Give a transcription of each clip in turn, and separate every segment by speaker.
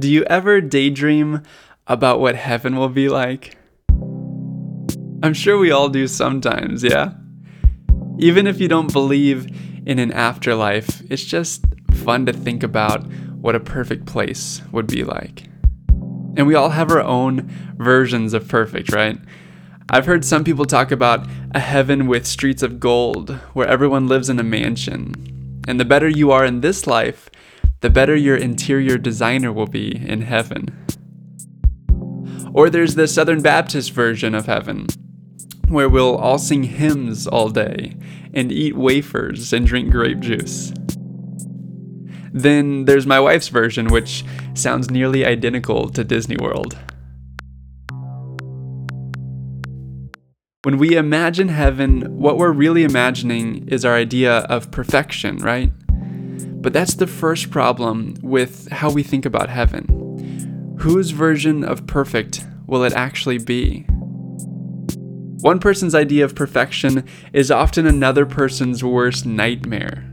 Speaker 1: Do you ever daydream about what heaven will be like? I'm sure we all do sometimes, yeah? Even if you don't believe in an afterlife, it's just fun to think about what a perfect place would be like. And we all have our own versions of perfect, right? I've heard some people talk about a heaven with streets of gold where everyone lives in a mansion. And the better you are in this life, the better your interior designer will be in heaven. Or there's the Southern Baptist version of heaven, where we'll all sing hymns all day and eat wafers and drink grape juice. Then there's my wife's version, which sounds nearly identical to Disney World. When we imagine heaven, what we're really imagining is our idea of perfection, right? But that's the first problem with how we think about heaven. Whose version of perfect will it actually be? One person's idea of perfection is often another person's worst nightmare.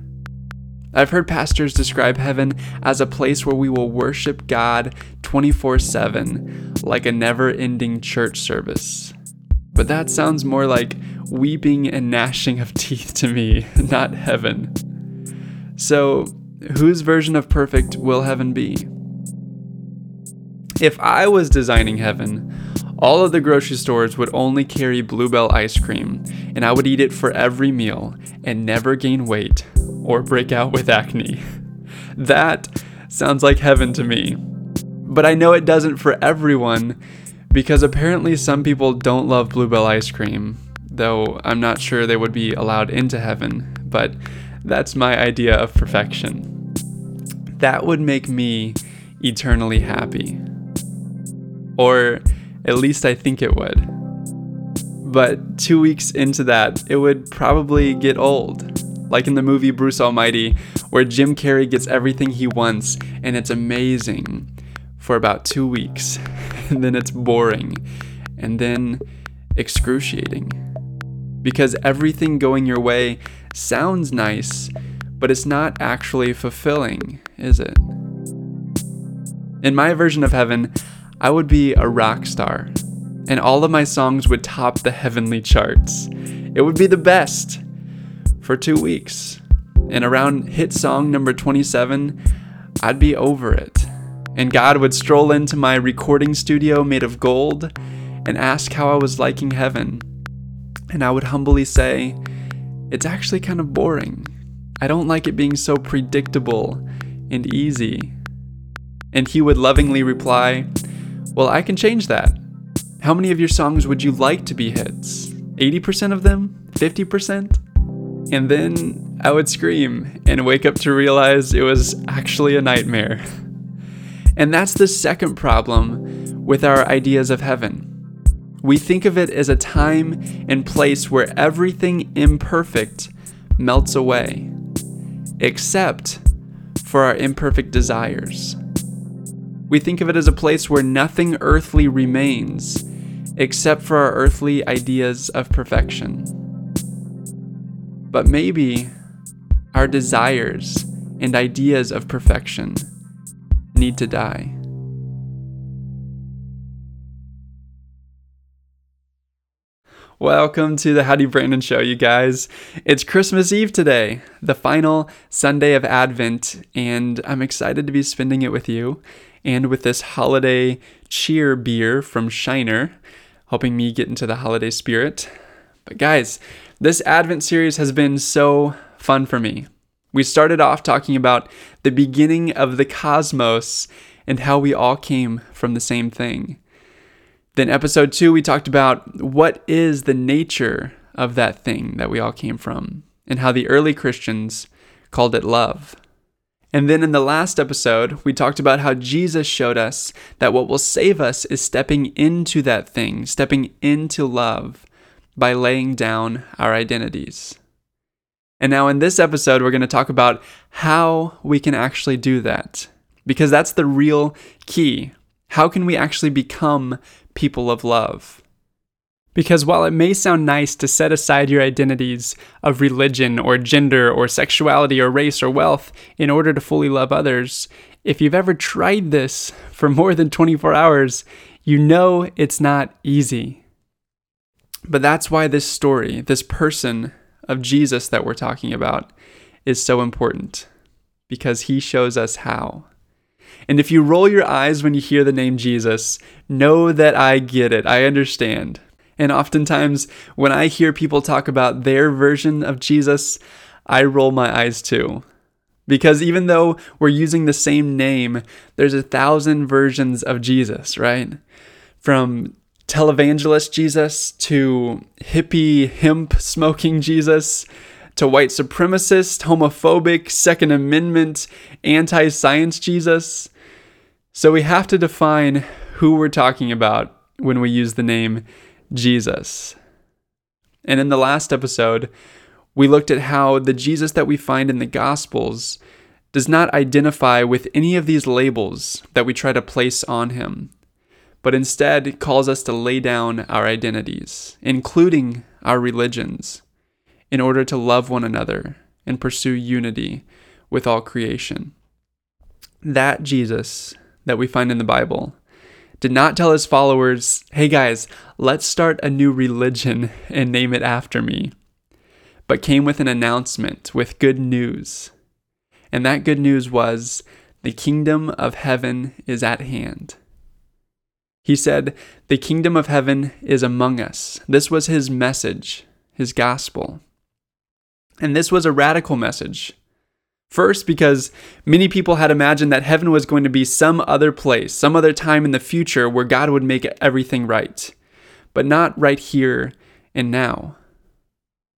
Speaker 1: I've heard pastors describe heaven as a place where we will worship God 24 7, like a never ending church service. But that sounds more like weeping and gnashing of teeth to me, not heaven. So, whose version of perfect will heaven be? If I was designing heaven, all of the grocery stores would only carry Bluebell ice cream, and I would eat it for every meal and never gain weight or break out with acne. That sounds like heaven to me. But I know it doesn't for everyone because apparently some people don't love Bluebell ice cream, though I'm not sure they would be allowed into heaven, but that's my idea of perfection. That would make me eternally happy. Or at least I think it would. But two weeks into that, it would probably get old. Like in the movie Bruce Almighty, where Jim Carrey gets everything he wants and it's amazing for about two weeks. and then it's boring. And then excruciating. Because everything going your way sounds nice, but it's not actually fulfilling, is it? In my version of heaven, I would be a rock star, and all of my songs would top the heavenly charts. It would be the best for two weeks. And around hit song number 27, I'd be over it. And God would stroll into my recording studio made of gold and ask how I was liking heaven. And I would humbly say, It's actually kind of boring. I don't like it being so predictable and easy. And he would lovingly reply, well, I can change that. How many of your songs would you like to be hits? 80% of them? 50%? And then I would scream and wake up to realize it was actually a nightmare. And that's the second problem with our ideas of heaven. We think of it as a time and place where everything imperfect melts away, except for our imperfect desires. We think of it as a place where nothing earthly remains except for our earthly ideas of perfection. But maybe our desires and ideas of perfection need to die. Welcome to the Howdy Brandon Show, you guys. It's Christmas Eve today, the final Sunday of Advent, and I'm excited to be spending it with you and with this holiday cheer beer from Shiner, helping me get into the holiday spirit. But guys, this Advent series has been so fun for me. We started off talking about the beginning of the cosmos and how we all came from the same thing. Then, episode two, we talked about what is the nature of that thing that we all came from and how the early Christians called it love. And then in the last episode, we talked about how Jesus showed us that what will save us is stepping into that thing, stepping into love by laying down our identities. And now in this episode, we're going to talk about how we can actually do that. Because that's the real key. How can we actually become people of love? Because while it may sound nice to set aside your identities of religion or gender or sexuality or race or wealth in order to fully love others, if you've ever tried this for more than 24 hours, you know it's not easy. But that's why this story, this person of Jesus that we're talking about, is so important because he shows us how. And if you roll your eyes when you hear the name Jesus, know that I get it. I understand. And oftentimes, when I hear people talk about their version of Jesus, I roll my eyes too. Because even though we're using the same name, there's a thousand versions of Jesus, right? From televangelist Jesus to hippie hemp smoking Jesus to white supremacist, homophobic, Second Amendment, anti science Jesus. So we have to define who we're talking about when we use the name Jesus. And in the last episode, we looked at how the Jesus that we find in the Gospels does not identify with any of these labels that we try to place on him, but instead calls us to lay down our identities, including our religions, in order to love one another and pursue unity with all creation. That Jesus that we find in the Bible did not tell his followers, hey guys, let's start a new religion and name it after me, but came with an announcement with good news. And that good news was, the kingdom of heaven is at hand. He said, The kingdom of heaven is among us. This was his message, his gospel. And this was a radical message. First, because many people had imagined that heaven was going to be some other place, some other time in the future where God would make everything right, but not right here and now.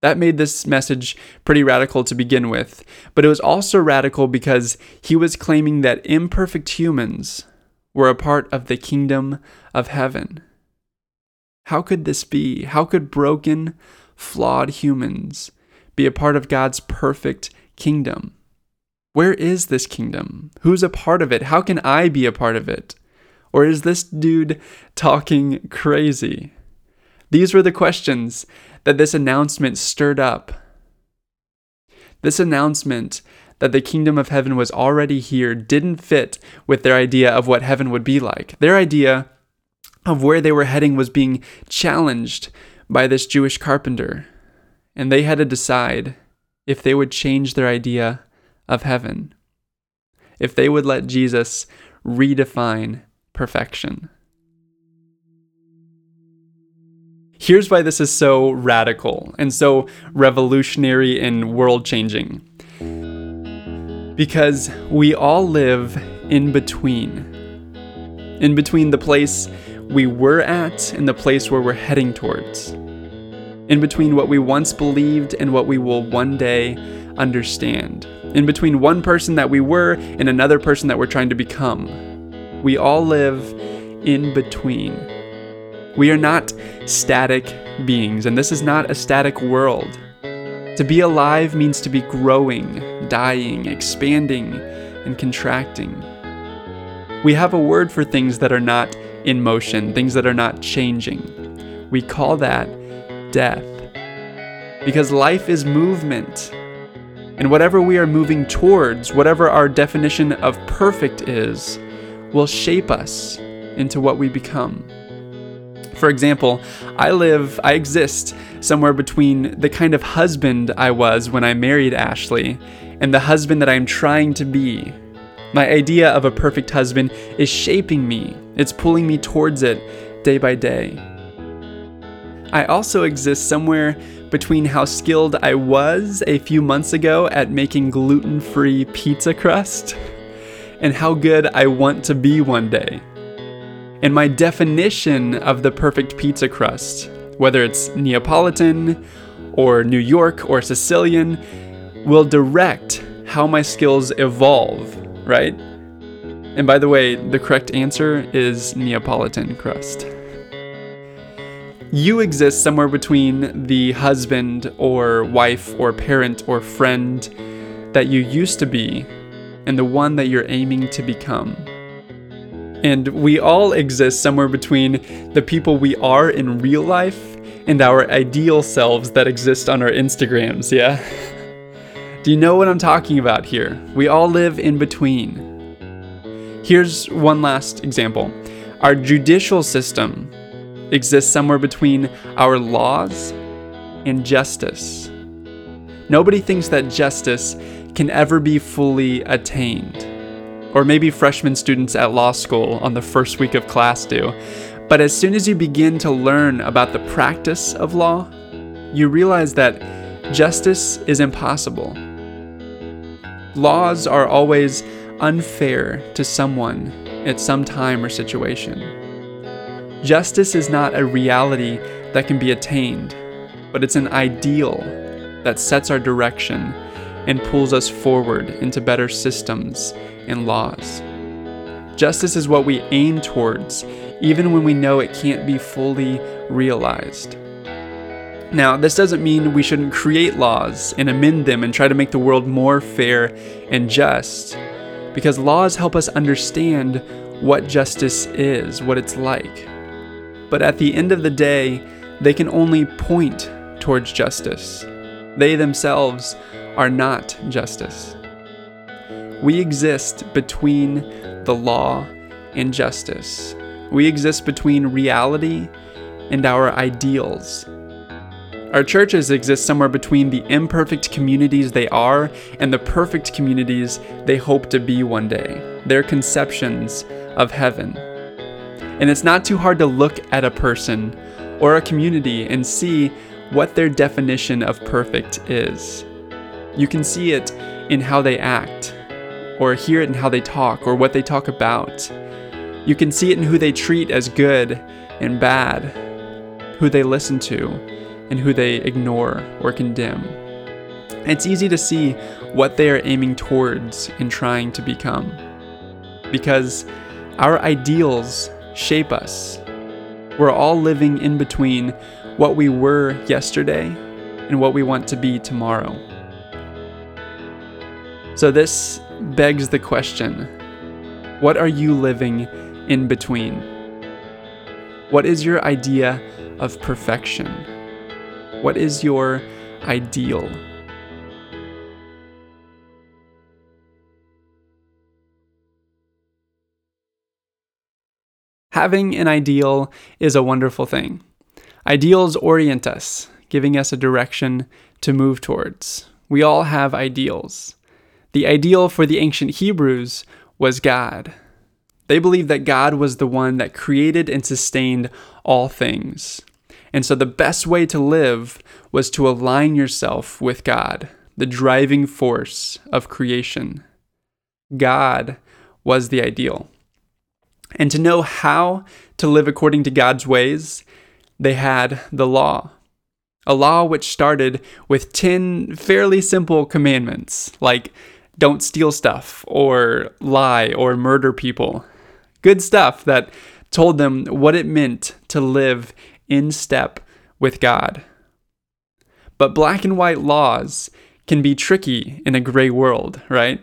Speaker 1: That made this message pretty radical to begin with, but it was also radical because he was claiming that imperfect humans were a part of the kingdom of heaven. How could this be? How could broken, flawed humans be a part of God's perfect kingdom? Where is this kingdom? Who's a part of it? How can I be a part of it? Or is this dude talking crazy? These were the questions that this announcement stirred up. This announcement that the kingdom of heaven was already here didn't fit with their idea of what heaven would be like. Their idea of where they were heading was being challenged by this Jewish carpenter, and they had to decide if they would change their idea of heaven if they would let Jesus redefine perfection. Here's why this is so radical and so revolutionary and world changing. Because we all live in between. In between the place we were at and the place where we're heading towards. In between what we once believed and what we will one day understand in between one person that we were and another person that we're trying to become. We all live in between. We are not static beings, and this is not a static world. To be alive means to be growing, dying, expanding, and contracting. We have a word for things that are not in motion, things that are not changing. We call that death. Because life is movement, and whatever we are moving towards, whatever our definition of perfect is, will shape us into what we become. For example, I live, I exist somewhere between the kind of husband I was when I married Ashley and the husband that I'm trying to be. My idea of a perfect husband is shaping me, it's pulling me towards it day by day. I also exist somewhere between how skilled I was a few months ago at making gluten free pizza crust and how good I want to be one day. And my definition of the perfect pizza crust, whether it's Neapolitan or New York or Sicilian, will direct how my skills evolve, right? And by the way, the correct answer is Neapolitan crust you exist somewhere between the husband or wife or parent or friend that you used to be and the one that you're aiming to become. And we all exist somewhere between the people we are in real life and our ideal selves that exist on our Instagrams, yeah? Do you know what I'm talking about here? We all live in between. Here's one last example our judicial system exists somewhere between our laws and justice. Nobody thinks that justice can ever be fully attained. Or maybe freshman students at law school on the first week of class do. But as soon as you begin to learn about the practice of law, you realize that justice is impossible. Laws are always unfair to someone at some time or situation. Justice is not a reality that can be attained, but it's an ideal that sets our direction and pulls us forward into better systems and laws. Justice is what we aim towards, even when we know it can't be fully realized. Now, this doesn't mean we shouldn't create laws and amend them and try to make the world more fair and just, because laws help us understand what justice is, what it's like. But at the end of the day, they can only point towards justice. They themselves are not justice. We exist between the law and justice. We exist between reality and our ideals. Our churches exist somewhere between the imperfect communities they are and the perfect communities they hope to be one day, their conceptions of heaven. And it's not too hard to look at a person or a community and see what their definition of perfect is. You can see it in how they act, or hear it in how they talk, or what they talk about. You can see it in who they treat as good and bad, who they listen to, and who they ignore or condemn. It's easy to see what they are aiming towards and trying to become. Because our ideals shape us. We're all living in between what we were yesterday and what we want to be tomorrow. So, this begs the question what are you living in between? What is your idea of perfection? What is your ideal? Having an ideal is a wonderful thing. Ideals orient us, giving us a direction to move towards. We all have ideals. The ideal for the ancient Hebrews was God. They believed that God was the one that created and sustained all things. And so the best way to live was to align yourself with God, the driving force of creation. God was the ideal. And to know how to live according to God's ways, they had the law. A law which started with 10 fairly simple commandments, like don't steal stuff, or lie, or murder people. Good stuff that told them what it meant to live in step with God. But black and white laws can be tricky in a gray world, right?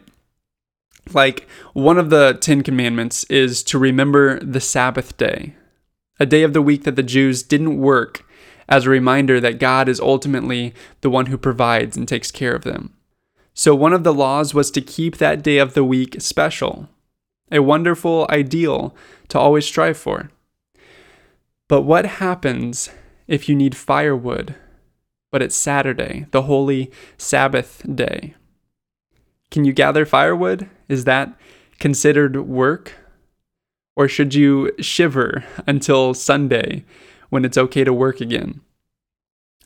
Speaker 1: Like, one of the Ten Commandments is to remember the Sabbath day, a day of the week that the Jews didn't work, as a reminder that God is ultimately the one who provides and takes care of them. So, one of the laws was to keep that day of the week special, a wonderful ideal to always strive for. But what happens if you need firewood, but it's Saturday, the holy Sabbath day? Can you gather firewood? Is that considered work? Or should you shiver until Sunday when it's okay to work again?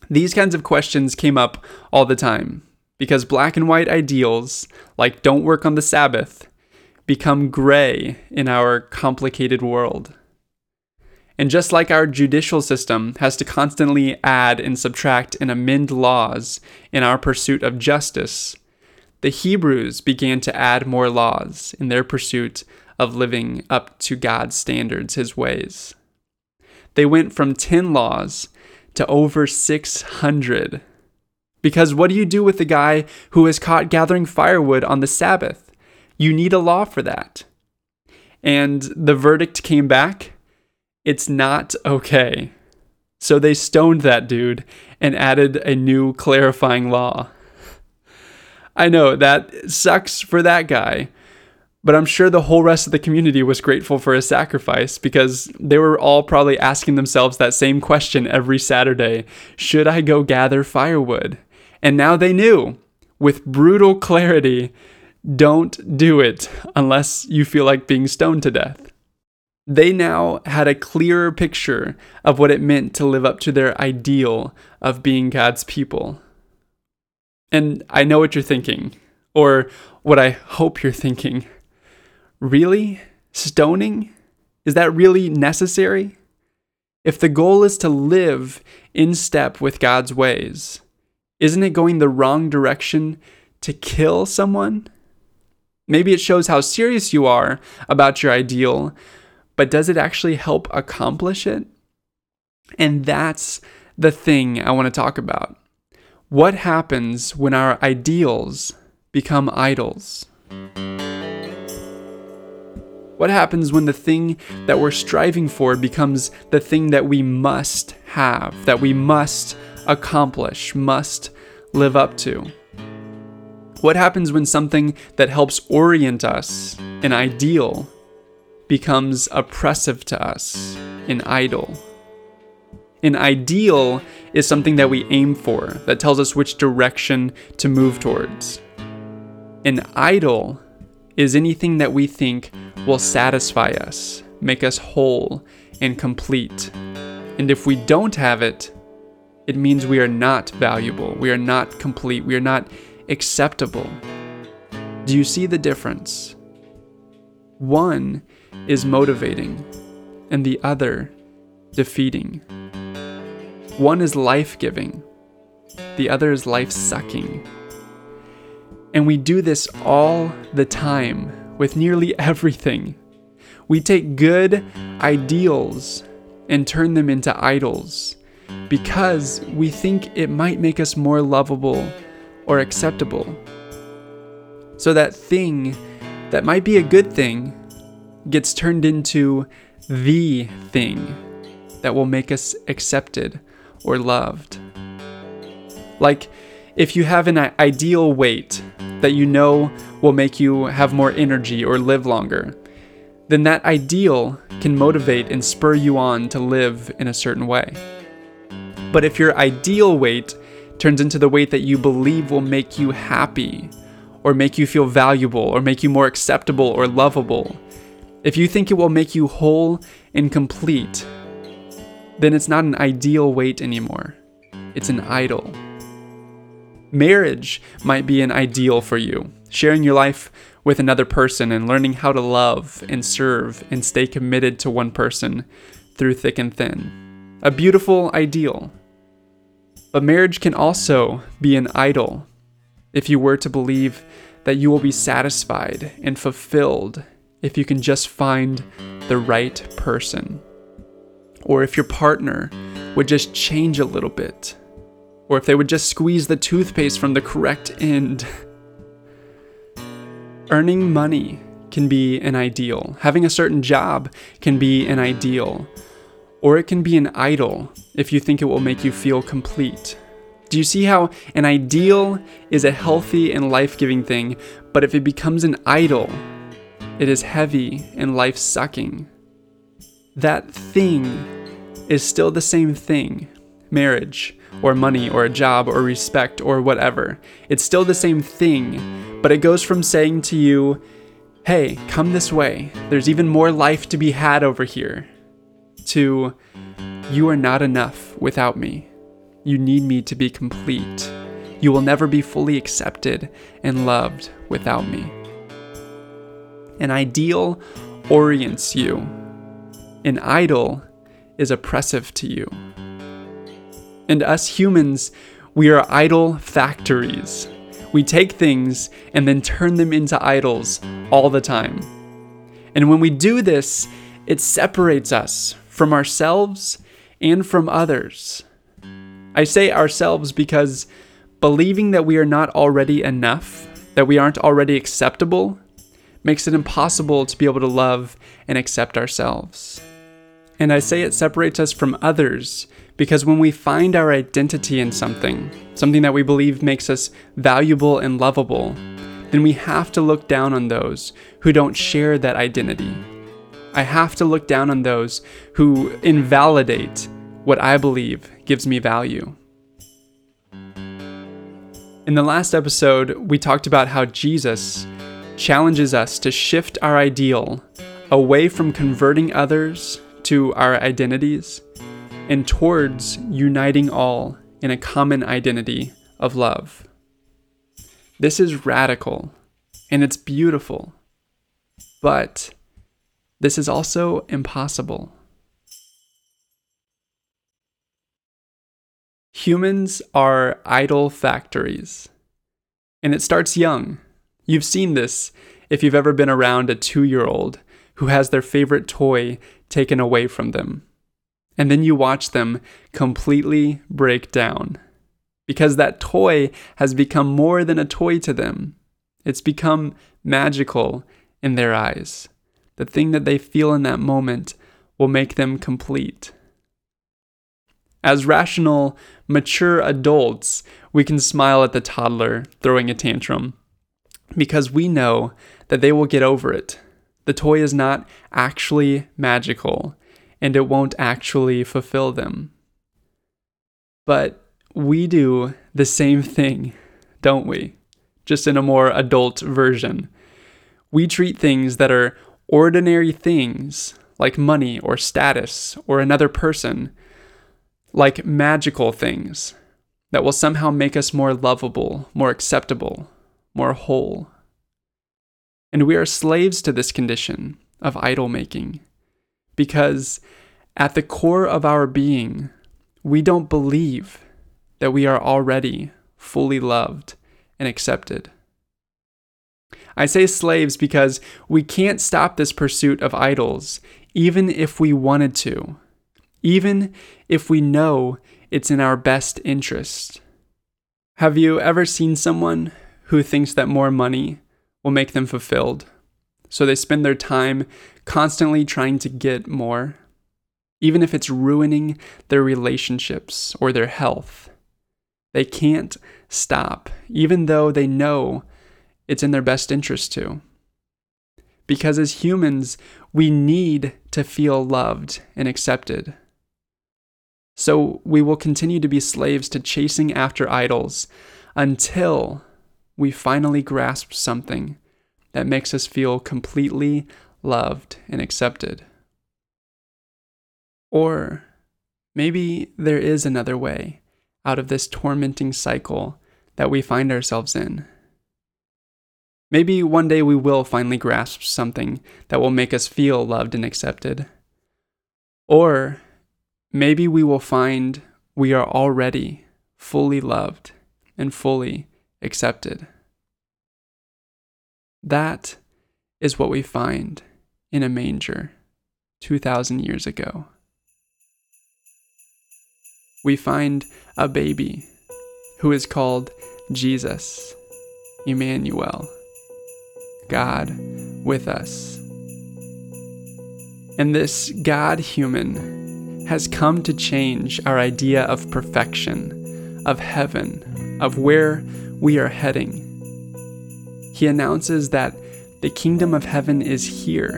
Speaker 1: These kinds of questions came up all the time because black and white ideals, like don't work on the Sabbath, become gray in our complicated world. And just like our judicial system has to constantly add and subtract and amend laws in our pursuit of justice, the Hebrews began to add more laws in their pursuit of living up to God's standards, his ways. They went from 10 laws to over 600. Because what do you do with the guy who is caught gathering firewood on the Sabbath? You need a law for that. And the verdict came back it's not okay. So they stoned that dude and added a new clarifying law. I know that sucks for that guy, but I'm sure the whole rest of the community was grateful for his sacrifice because they were all probably asking themselves that same question every Saturday Should I go gather firewood? And now they knew with brutal clarity don't do it unless you feel like being stoned to death. They now had a clearer picture of what it meant to live up to their ideal of being God's people. And I know what you're thinking, or what I hope you're thinking. Really? Stoning? Is that really necessary? If the goal is to live in step with God's ways, isn't it going the wrong direction to kill someone? Maybe it shows how serious you are about your ideal, but does it actually help accomplish it? And that's the thing I want to talk about. What happens when our ideals become idols? What happens when the thing that we're striving for becomes the thing that we must have, that we must accomplish, must live up to? What happens when something that helps orient us, an ideal, becomes oppressive to us, an idol? An ideal is something that we aim for, that tells us which direction to move towards. An idol is anything that we think will satisfy us, make us whole and complete. And if we don't have it, it means we are not valuable, we are not complete, we are not acceptable. Do you see the difference? One is motivating, and the other defeating. One is life giving, the other is life sucking. And we do this all the time with nearly everything. We take good ideals and turn them into idols because we think it might make us more lovable or acceptable. So that thing that might be a good thing gets turned into the thing that will make us accepted or loved. Like, if you have an ideal weight that you know will make you have more energy or live longer, then that ideal can motivate and spur you on to live in a certain way. But if your ideal weight turns into the weight that you believe will make you happy, or make you feel valuable, or make you more acceptable or lovable, if you think it will make you whole and complete, then it's not an ideal weight anymore. It's an idol. Marriage might be an ideal for you, sharing your life with another person and learning how to love and serve and stay committed to one person through thick and thin. A beautiful ideal. But marriage can also be an idol if you were to believe that you will be satisfied and fulfilled if you can just find the right person. Or if your partner would just change a little bit. Or if they would just squeeze the toothpaste from the correct end. Earning money can be an ideal. Having a certain job can be an ideal or it can be an idol if you think it will make you feel complete. Do you see how an ideal is a healthy and life giving thing, but if it becomes an idol, it is heavy and life sucking? That thing is still the same thing marriage, or money, or a job, or respect, or whatever. It's still the same thing, but it goes from saying to you, hey, come this way, there's even more life to be had over here to you are not enough without me. You need me to be complete. You will never be fully accepted and loved without me. An ideal orients you, an idol is oppressive to you. And us humans, we are idol factories. We take things and then turn them into idols all the time. And when we do this, it separates us from ourselves and from others. I say ourselves because believing that we are not already enough, that we aren't already acceptable, makes it impossible to be able to love and accept ourselves. And I say it separates us from others because when we find our identity in something, something that we believe makes us valuable and lovable, then we have to look down on those who don't share that identity. I have to look down on those who invalidate what I believe gives me value. In the last episode, we talked about how Jesus challenges us to shift our ideal away from converting others to our identities and towards uniting all in a common identity of love. This is radical and it's beautiful, but this is also impossible. Humans are idol factories, and it starts young. You've seen this if you've ever been around a two year old who has their favorite toy taken away from them. And then you watch them completely break down because that toy has become more than a toy to them. It's become magical in their eyes. The thing that they feel in that moment will make them complete. As rational, mature adults, we can smile at the toddler throwing a tantrum because we know that they will get over it. The toy is not actually magical and it won't actually fulfill them. But we do the same thing, don't we? Just in a more adult version. We treat things that are ordinary things, like money or status or another person, like magical things that will somehow make us more lovable, more acceptable, more whole. And we are slaves to this condition of idol making because at the core of our being, we don't believe that we are already fully loved and accepted. I say slaves because we can't stop this pursuit of idols, even if we wanted to, even if we know it's in our best interest. Have you ever seen someone who thinks that more money will make them fulfilled? So they spend their time constantly trying to get more, even if it's ruining their relationships or their health. They can't stop, even though they know it's in their best interest to. Because as humans, we need to feel loved and accepted. So we will continue to be slaves to chasing after idols until we finally grasp something that makes us feel completely loved and accepted. Or maybe there is another way out of this tormenting cycle that we find ourselves in. Maybe one day we will finally grasp something that will make us feel loved and accepted. Or maybe we will find we are already fully loved and fully accepted. That is what we find in a manger 2,000 years ago we find a baby who is called Jesus, Emmanuel, God with us. And this God human has come to change our idea of perfection, of heaven, of where we are heading. He announces that the kingdom of heaven is here,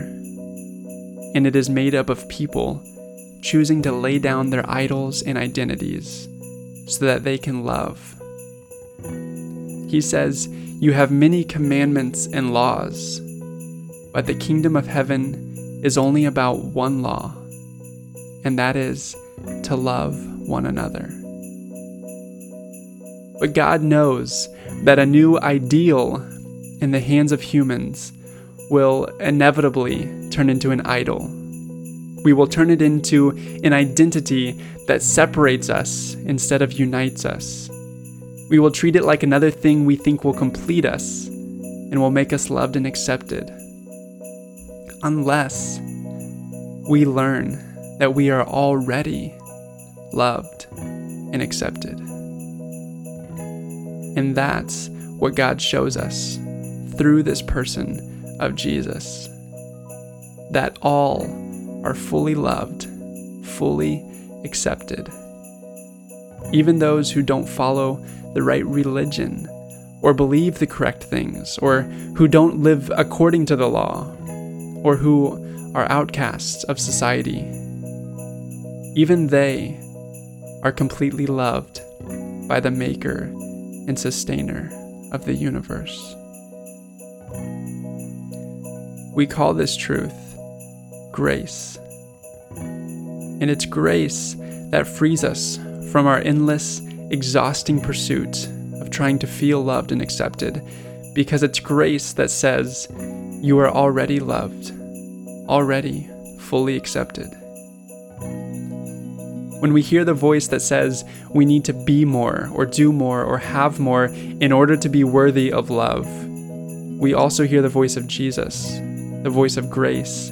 Speaker 1: and it is made up of people choosing to lay down their idols and identities so that they can love. He says, You have many commandments and laws, but the kingdom of heaven is only about one law, and that is to love one another. But God knows that a new ideal in the hands of humans will inevitably turn into an idol we will turn it into an identity that separates us instead of unites us. We will treat it like another thing we think will complete us and will make us loved and accepted. Unless we learn that we are already loved and accepted. And that's what God shows us through this person of Jesus. That all are fully loved, fully accepted. Even those who don't follow the right religion or believe the correct things, or who don't live according to the law, or who are outcasts of society. Even they are completely loved by the Maker and Sustainer of the universe. We call this truth grace. And it's grace that frees us from our endless, exhausting pursuit of trying to feel loved and accepted, because it's grace that says, You are already loved, already fully accepted. When we hear the voice that says we need to be more, or do more, or have more in order to be worthy of love, we also hear the voice of Jesus, the voice of grace,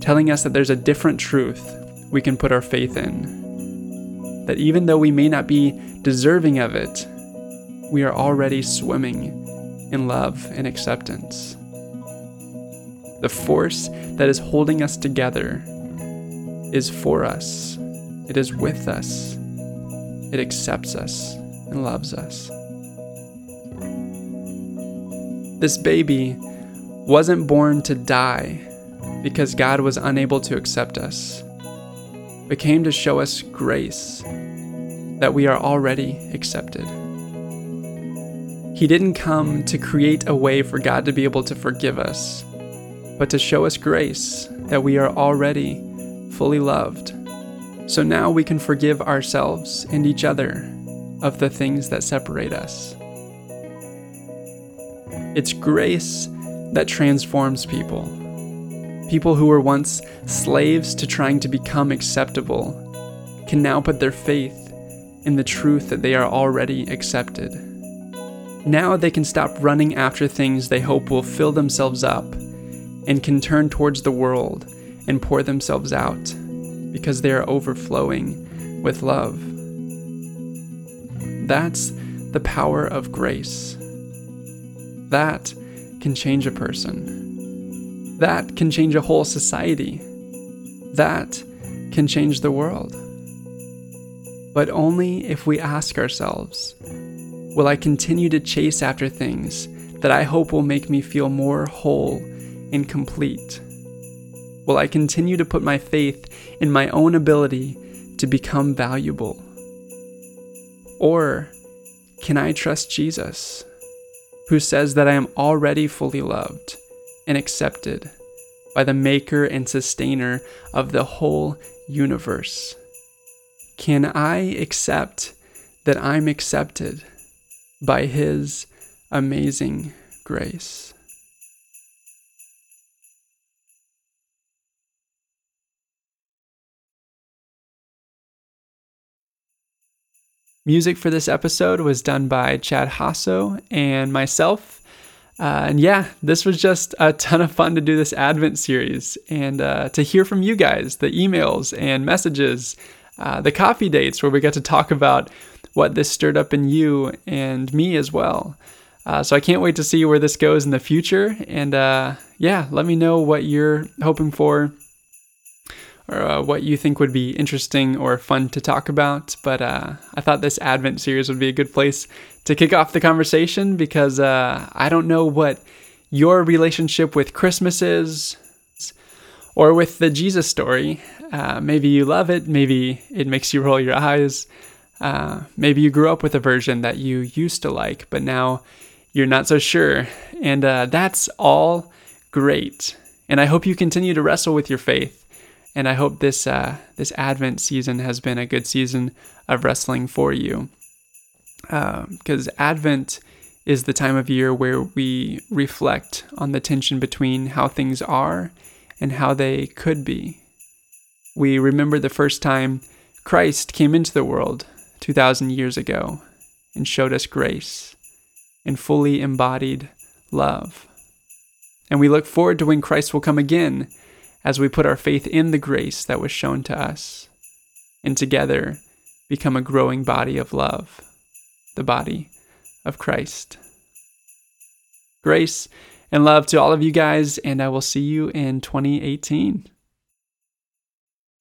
Speaker 1: telling us that there's a different truth we can put our faith in. That even though we may not be deserving of it, we are already swimming in love and acceptance. The force that is holding us together is for us it is with us. It accepts us and loves us. This baby wasn't born to die because God was unable to accept us, but came to show us grace that we are already accepted. He didn't come to create a way for God to be able to forgive us, but to show us grace that we are already fully loved so now we can forgive ourselves and each other of the things that separate us. It's grace that transforms people. People who were once slaves to trying to become acceptable can now put their faith in the truth that they are already accepted. Now they can stop running after things they hope will fill themselves up and can turn towards the world and pour themselves out because they are overflowing with love. That's the power of grace. That can change a person. That can change a whole society. That can change the world. But only if we ask ourselves Will I continue to chase after things that I hope will make me feel more whole and complete? Will I continue to put my faith in my own ability to become valuable? Or can I trust Jesus, who says that I am already fully loved and accepted by the Maker and Sustainer of the whole universe? Can I accept that I'm accepted by His amazing grace? Music for this episode was done by Chad Jaso and myself. Uh, and yeah, this was just a ton of fun to do this Advent series and uh, to hear from you guys, the emails and messages, uh, the coffee dates where we got to talk about what this stirred up in you and me as well. Uh, so I can't wait to see where this goes in the future. And uh, yeah, let me know what you're hoping for or uh, what you think would be interesting or fun to talk about. But uh, I thought this Advent series would be a good place to kick off the conversation because uh, I don't know what your relationship with Christmas is or with the Jesus story. Uh, maybe you love it, maybe it makes you roll your eyes. Uh, maybe you grew up with a version that you used to like, but now you're not so sure. And uh, that's all great. And I hope you continue to wrestle with your faith and I hope this uh, this Advent season has been a good season of wrestling for you, because um, Advent is the time of year where we reflect on the tension between how things are and how they could be. We remember the first time Christ came into the world 2,000 years ago and showed us grace and fully embodied love. And we look forward to when Christ will come again as we put our faith in the grace that was shown to us, and together become a growing body of love, the body of Christ. Grace And love to all of you guys, and I will see you in 2018.